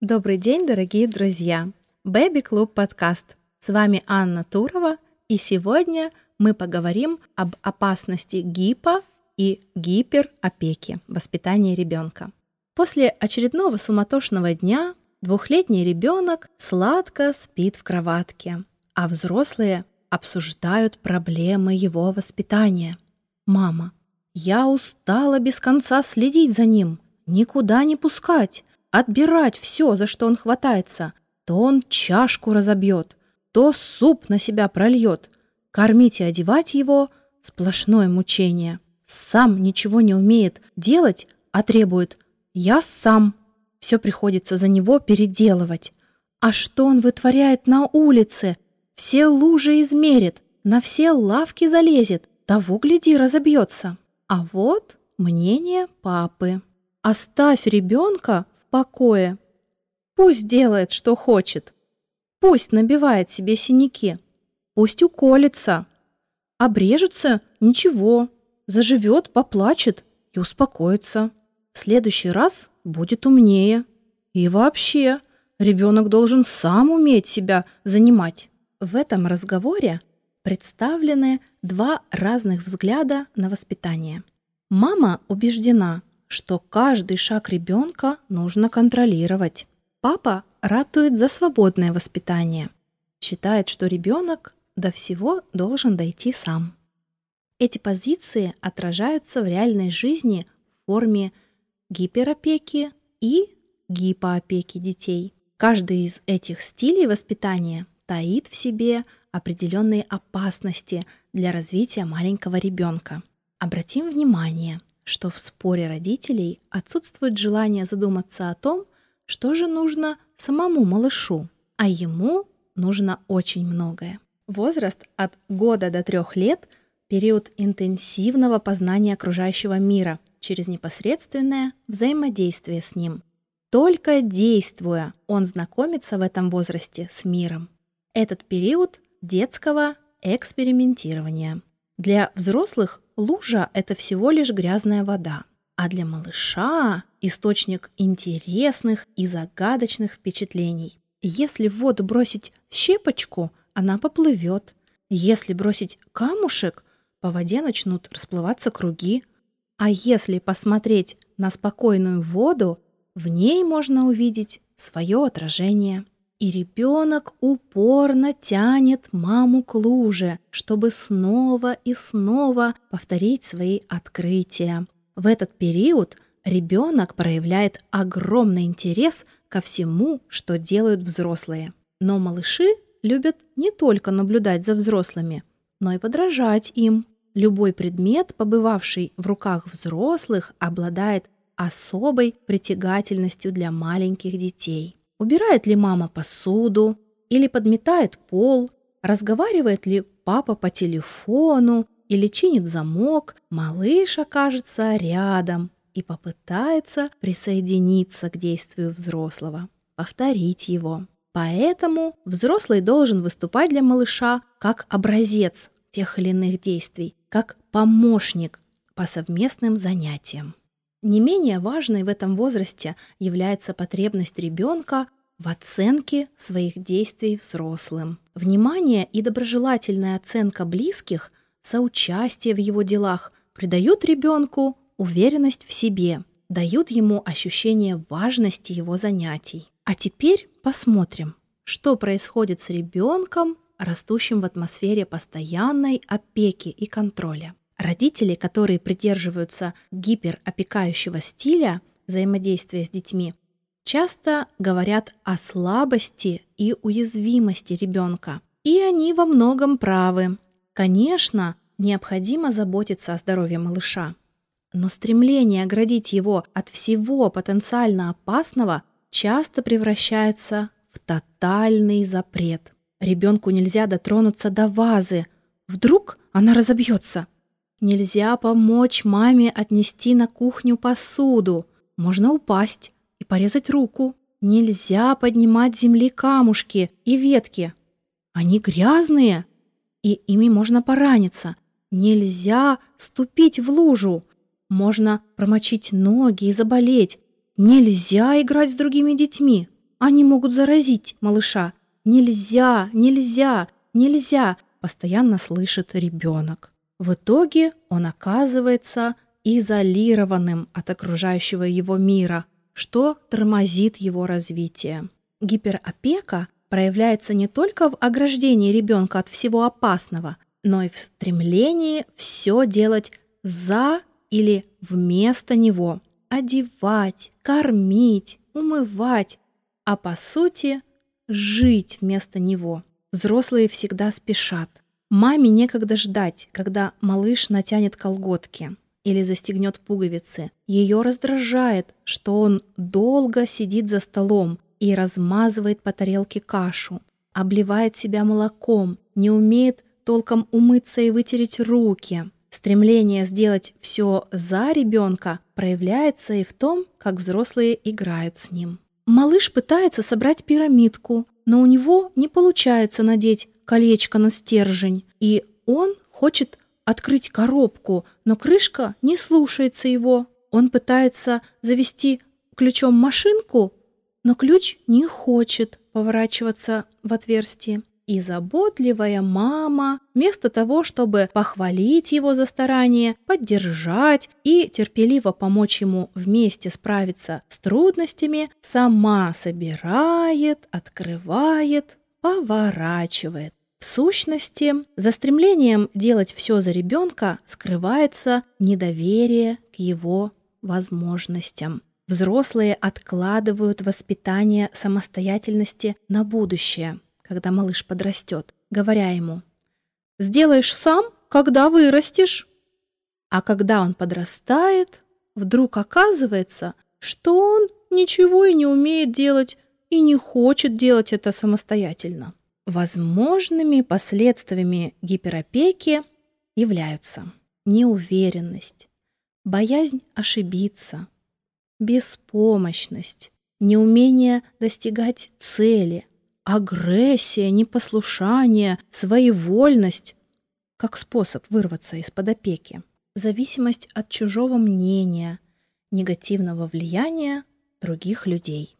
Добрый день, дорогие друзья! Бэби Клуб подкаст. С вами Анна Турова, и сегодня мы поговорим об опасности гипо и гиперопеки воспитания ребенка. После очередного суматошного дня двухлетний ребенок сладко спит в кроватке, а взрослые обсуждают проблемы его воспитания. Мама, я устала без конца следить за ним, никуда не пускать, отбирать все, за что он хватается. То он чашку разобьет, то суп на себя прольет. Кормить и одевать его — сплошное мучение. Сам ничего не умеет делать, а требует «я сам». Все приходится за него переделывать. А что он вытворяет на улице? Все лужи измерит, на все лавки залезет, того, гляди, разобьется. А вот мнение папы. Оставь ребенка покое. Пусть делает, что хочет. Пусть набивает себе синяки. Пусть уколется. Обрежется – ничего. Заживет, поплачет и успокоится. В следующий раз будет умнее. И вообще, ребенок должен сам уметь себя занимать. В этом разговоре представлены два разных взгляда на воспитание. Мама убеждена, что каждый шаг ребенка нужно контролировать. Папа ратует за свободное воспитание. Считает, что ребенок до всего должен дойти сам. Эти позиции отражаются в реальной жизни в форме гиперопеки и гипоопеки детей. Каждый из этих стилей воспитания таит в себе определенные опасности для развития маленького ребенка. Обратим внимание, что в споре родителей отсутствует желание задуматься о том, что же нужно самому малышу, а ему нужно очень многое. Возраст от года до трех лет – период интенсивного познания окружающего мира через непосредственное взаимодействие с ним. Только действуя, он знакомится в этом возрасте с миром. Этот период детского экспериментирования. Для взрослых лужа – это всего лишь грязная вода, а для малыша – источник интересных и загадочных впечатлений. Если в воду бросить щепочку, она поплывет. Если бросить камушек, по воде начнут расплываться круги. А если посмотреть на спокойную воду, в ней можно увидеть свое отражение. И ребенок упорно тянет маму к луже, чтобы снова и снова повторить свои открытия. В этот период ребенок проявляет огромный интерес ко всему, что делают взрослые. Но малыши любят не только наблюдать за взрослыми, но и подражать им. Любой предмет, побывавший в руках взрослых, обладает особой притягательностью для маленьких детей. Убирает ли мама посуду или подметает пол, разговаривает ли папа по телефону или чинит замок, малыш окажется рядом и попытается присоединиться к действию взрослого, повторить его. Поэтому взрослый должен выступать для малыша как образец тех или иных действий, как помощник по совместным занятиям. Не менее важной в этом возрасте является потребность ребенка в оценке своих действий взрослым. Внимание и доброжелательная оценка близких, соучастие в его делах придают ребенку уверенность в себе, дают ему ощущение важности его занятий. А теперь посмотрим, что происходит с ребенком, растущим в атмосфере постоянной опеки и контроля. Родители, которые придерживаются гиперопекающего стиля взаимодействия с детьми, часто говорят о слабости и уязвимости ребенка. И они во многом правы. Конечно, необходимо заботиться о здоровье малыша. Но стремление оградить его от всего потенциально опасного часто превращается в тотальный запрет. Ребенку нельзя дотронуться до вазы. Вдруг она разобьется. Нельзя помочь маме отнести на кухню посуду. Можно упасть и порезать руку. Нельзя поднимать земли камушки и ветки. Они грязные, и ими можно пораниться. Нельзя ступить в лужу. Можно промочить ноги и заболеть. Нельзя играть с другими детьми. Они могут заразить малыша. Нельзя, нельзя, нельзя, постоянно слышит ребенок. В итоге он оказывается изолированным от окружающего его мира, что тормозит его развитие. Гиперопека проявляется не только в ограждении ребенка от всего опасного, но и в стремлении все делать за или вместо него. Одевать, кормить, умывать, а по сути жить вместо него. Взрослые всегда спешат. Маме некогда ждать, когда малыш натянет колготки или застегнет пуговицы. Ее раздражает, что он долго сидит за столом и размазывает по тарелке кашу, обливает себя молоком, не умеет толком умыться и вытереть руки. Стремление сделать все за ребенка проявляется и в том, как взрослые играют с ним. Малыш пытается собрать пирамидку, но у него не получается надеть колечко на стержень, и он хочет открыть коробку, но крышка не слушается его. Он пытается завести ключом машинку, но ключ не хочет поворачиваться в отверстие. И заботливая мама, вместо того, чтобы похвалить его за старание, поддержать и терпеливо помочь ему вместе справиться с трудностями, сама собирает, открывает, поворачивает. В сущности, за стремлением делать все за ребенка скрывается недоверие к его возможностям. Взрослые откладывают воспитание самостоятельности на будущее, когда малыш подрастет, говоря ему «Сделаешь сам, когда вырастешь». А когда он подрастает, вдруг оказывается, что он ничего и не умеет делать и не хочет делать это самостоятельно. Возможными последствиями гиперопеки являются неуверенность, боязнь ошибиться, беспомощность, неумение достигать цели, агрессия, непослушание, своевольность как способ вырваться из-под опеки, зависимость от чужого мнения, негативного влияния других людей.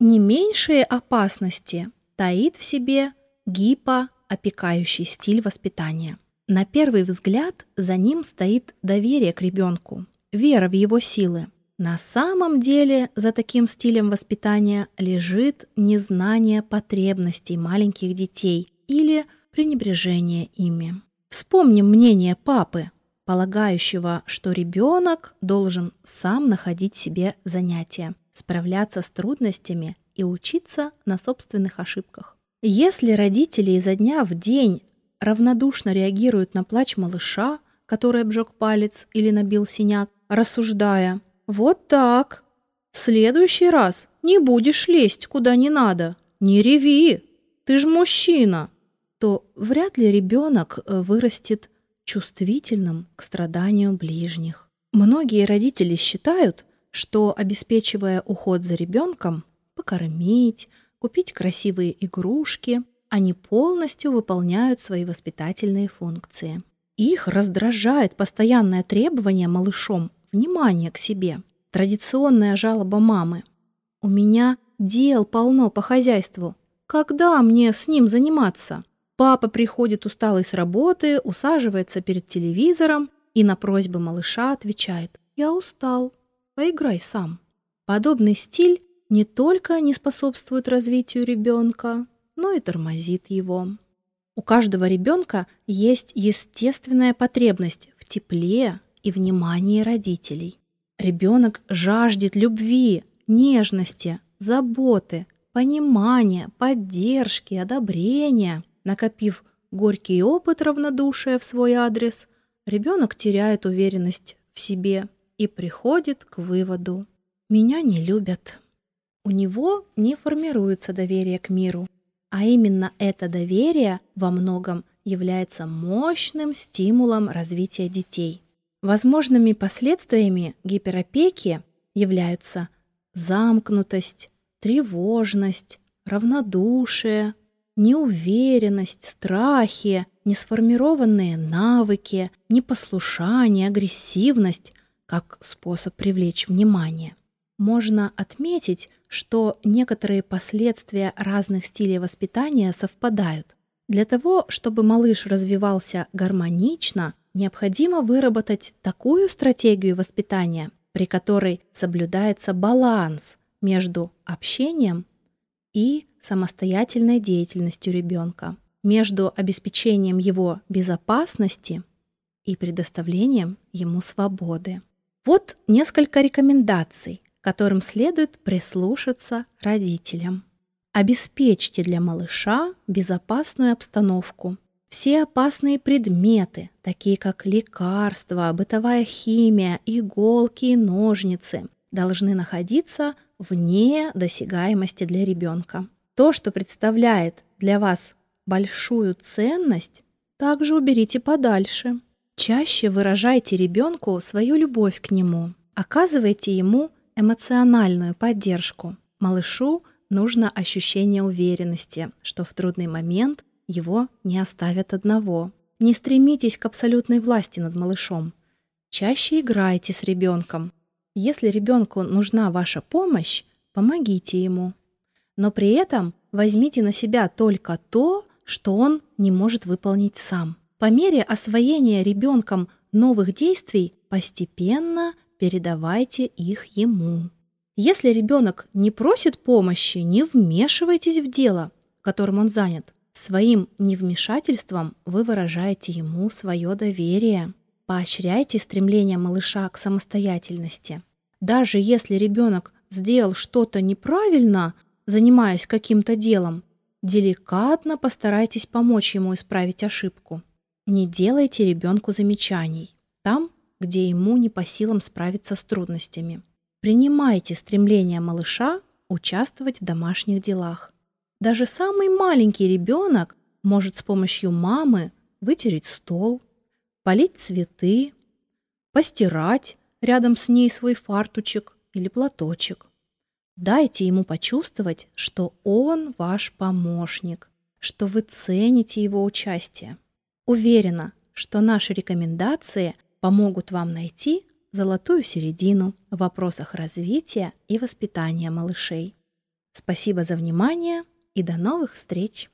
Не меньшие опасности таит в себе гипоопекающий стиль воспитания. На первый взгляд за ним стоит доверие к ребенку, вера в его силы. На самом деле за таким стилем воспитания лежит незнание потребностей маленьких детей или пренебрежение ими. Вспомним мнение папы, полагающего, что ребенок должен сам находить себе занятия, справляться с трудностями и учиться на собственных ошибках. Если родители изо дня в день равнодушно реагируют на плач малыша, который обжег палец или набил синяк, рассуждая «Вот так, в следующий раз не будешь лезть куда не надо, не реви, ты ж мужчина», то вряд ли ребенок э, вырастет чувствительным к страданию ближних. Многие родители считают, что, обеспечивая уход за ребенком, покормить, купить красивые игрушки, они полностью выполняют свои воспитательные функции. Их раздражает постоянное требование малышом внимания к себе. Традиционная жалоба мамы. «У меня дел полно по хозяйству. Когда мне с ним заниматься?» Папа приходит усталый с работы, усаживается перед телевизором и на просьбы малыша отвечает «Я устал, поиграй сам». Подобный стиль не только не способствует развитию ребенка, но и тормозит его. У каждого ребенка есть естественная потребность в тепле и внимании родителей. Ребенок жаждет любви, нежности, заботы, понимания, поддержки, одобрения. Накопив горький опыт равнодушия в свой адрес, ребенок теряет уверенность в себе и приходит к выводу «меня не любят» у него не формируется доверие к миру. А именно это доверие во многом является мощным стимулом развития детей. Возможными последствиями гиперопеки являются замкнутость, тревожность, равнодушие, неуверенность, страхи, несформированные навыки, непослушание, агрессивность как способ привлечь внимание – можно отметить, что некоторые последствия разных стилей воспитания совпадают. Для того, чтобы малыш развивался гармонично, необходимо выработать такую стратегию воспитания, при которой соблюдается баланс между общением и самостоятельной деятельностью ребенка, между обеспечением его безопасности и предоставлением ему свободы. Вот несколько рекомендаций, которым следует прислушаться родителям. Обеспечьте для малыша безопасную обстановку. Все опасные предметы, такие как лекарства, бытовая химия, иголки и ножницы, должны находиться вне досягаемости для ребенка. То, что представляет для вас большую ценность, также уберите подальше. Чаще выражайте ребенку свою любовь к нему. Оказывайте ему эмоциональную поддержку. Малышу нужно ощущение уверенности, что в трудный момент его не оставят одного. Не стремитесь к абсолютной власти над малышом. Чаще играйте с ребенком. Если ребенку нужна ваша помощь, помогите ему. Но при этом возьмите на себя только то, что он не может выполнить сам. По мере освоения ребенком новых действий постепенно передавайте их ему. Если ребенок не просит помощи, не вмешивайтесь в дело, которым он занят. Своим невмешательством вы выражаете ему свое доверие. Поощряйте стремление малыша к самостоятельности. Даже если ребенок сделал что-то неправильно, занимаясь каким-то делом, деликатно постарайтесь помочь ему исправить ошибку. Не делайте ребенку замечаний. Там где ему не по силам справиться с трудностями. Принимайте стремление малыша участвовать в домашних делах. Даже самый маленький ребенок может с помощью мамы вытереть стол, полить цветы, постирать рядом с ней свой фартучек или платочек. Дайте ему почувствовать, что он ваш помощник, что вы цените его участие. Уверена, что наши рекомендации помогут вам найти золотую середину в вопросах развития и воспитания малышей. Спасибо за внимание и до новых встреч!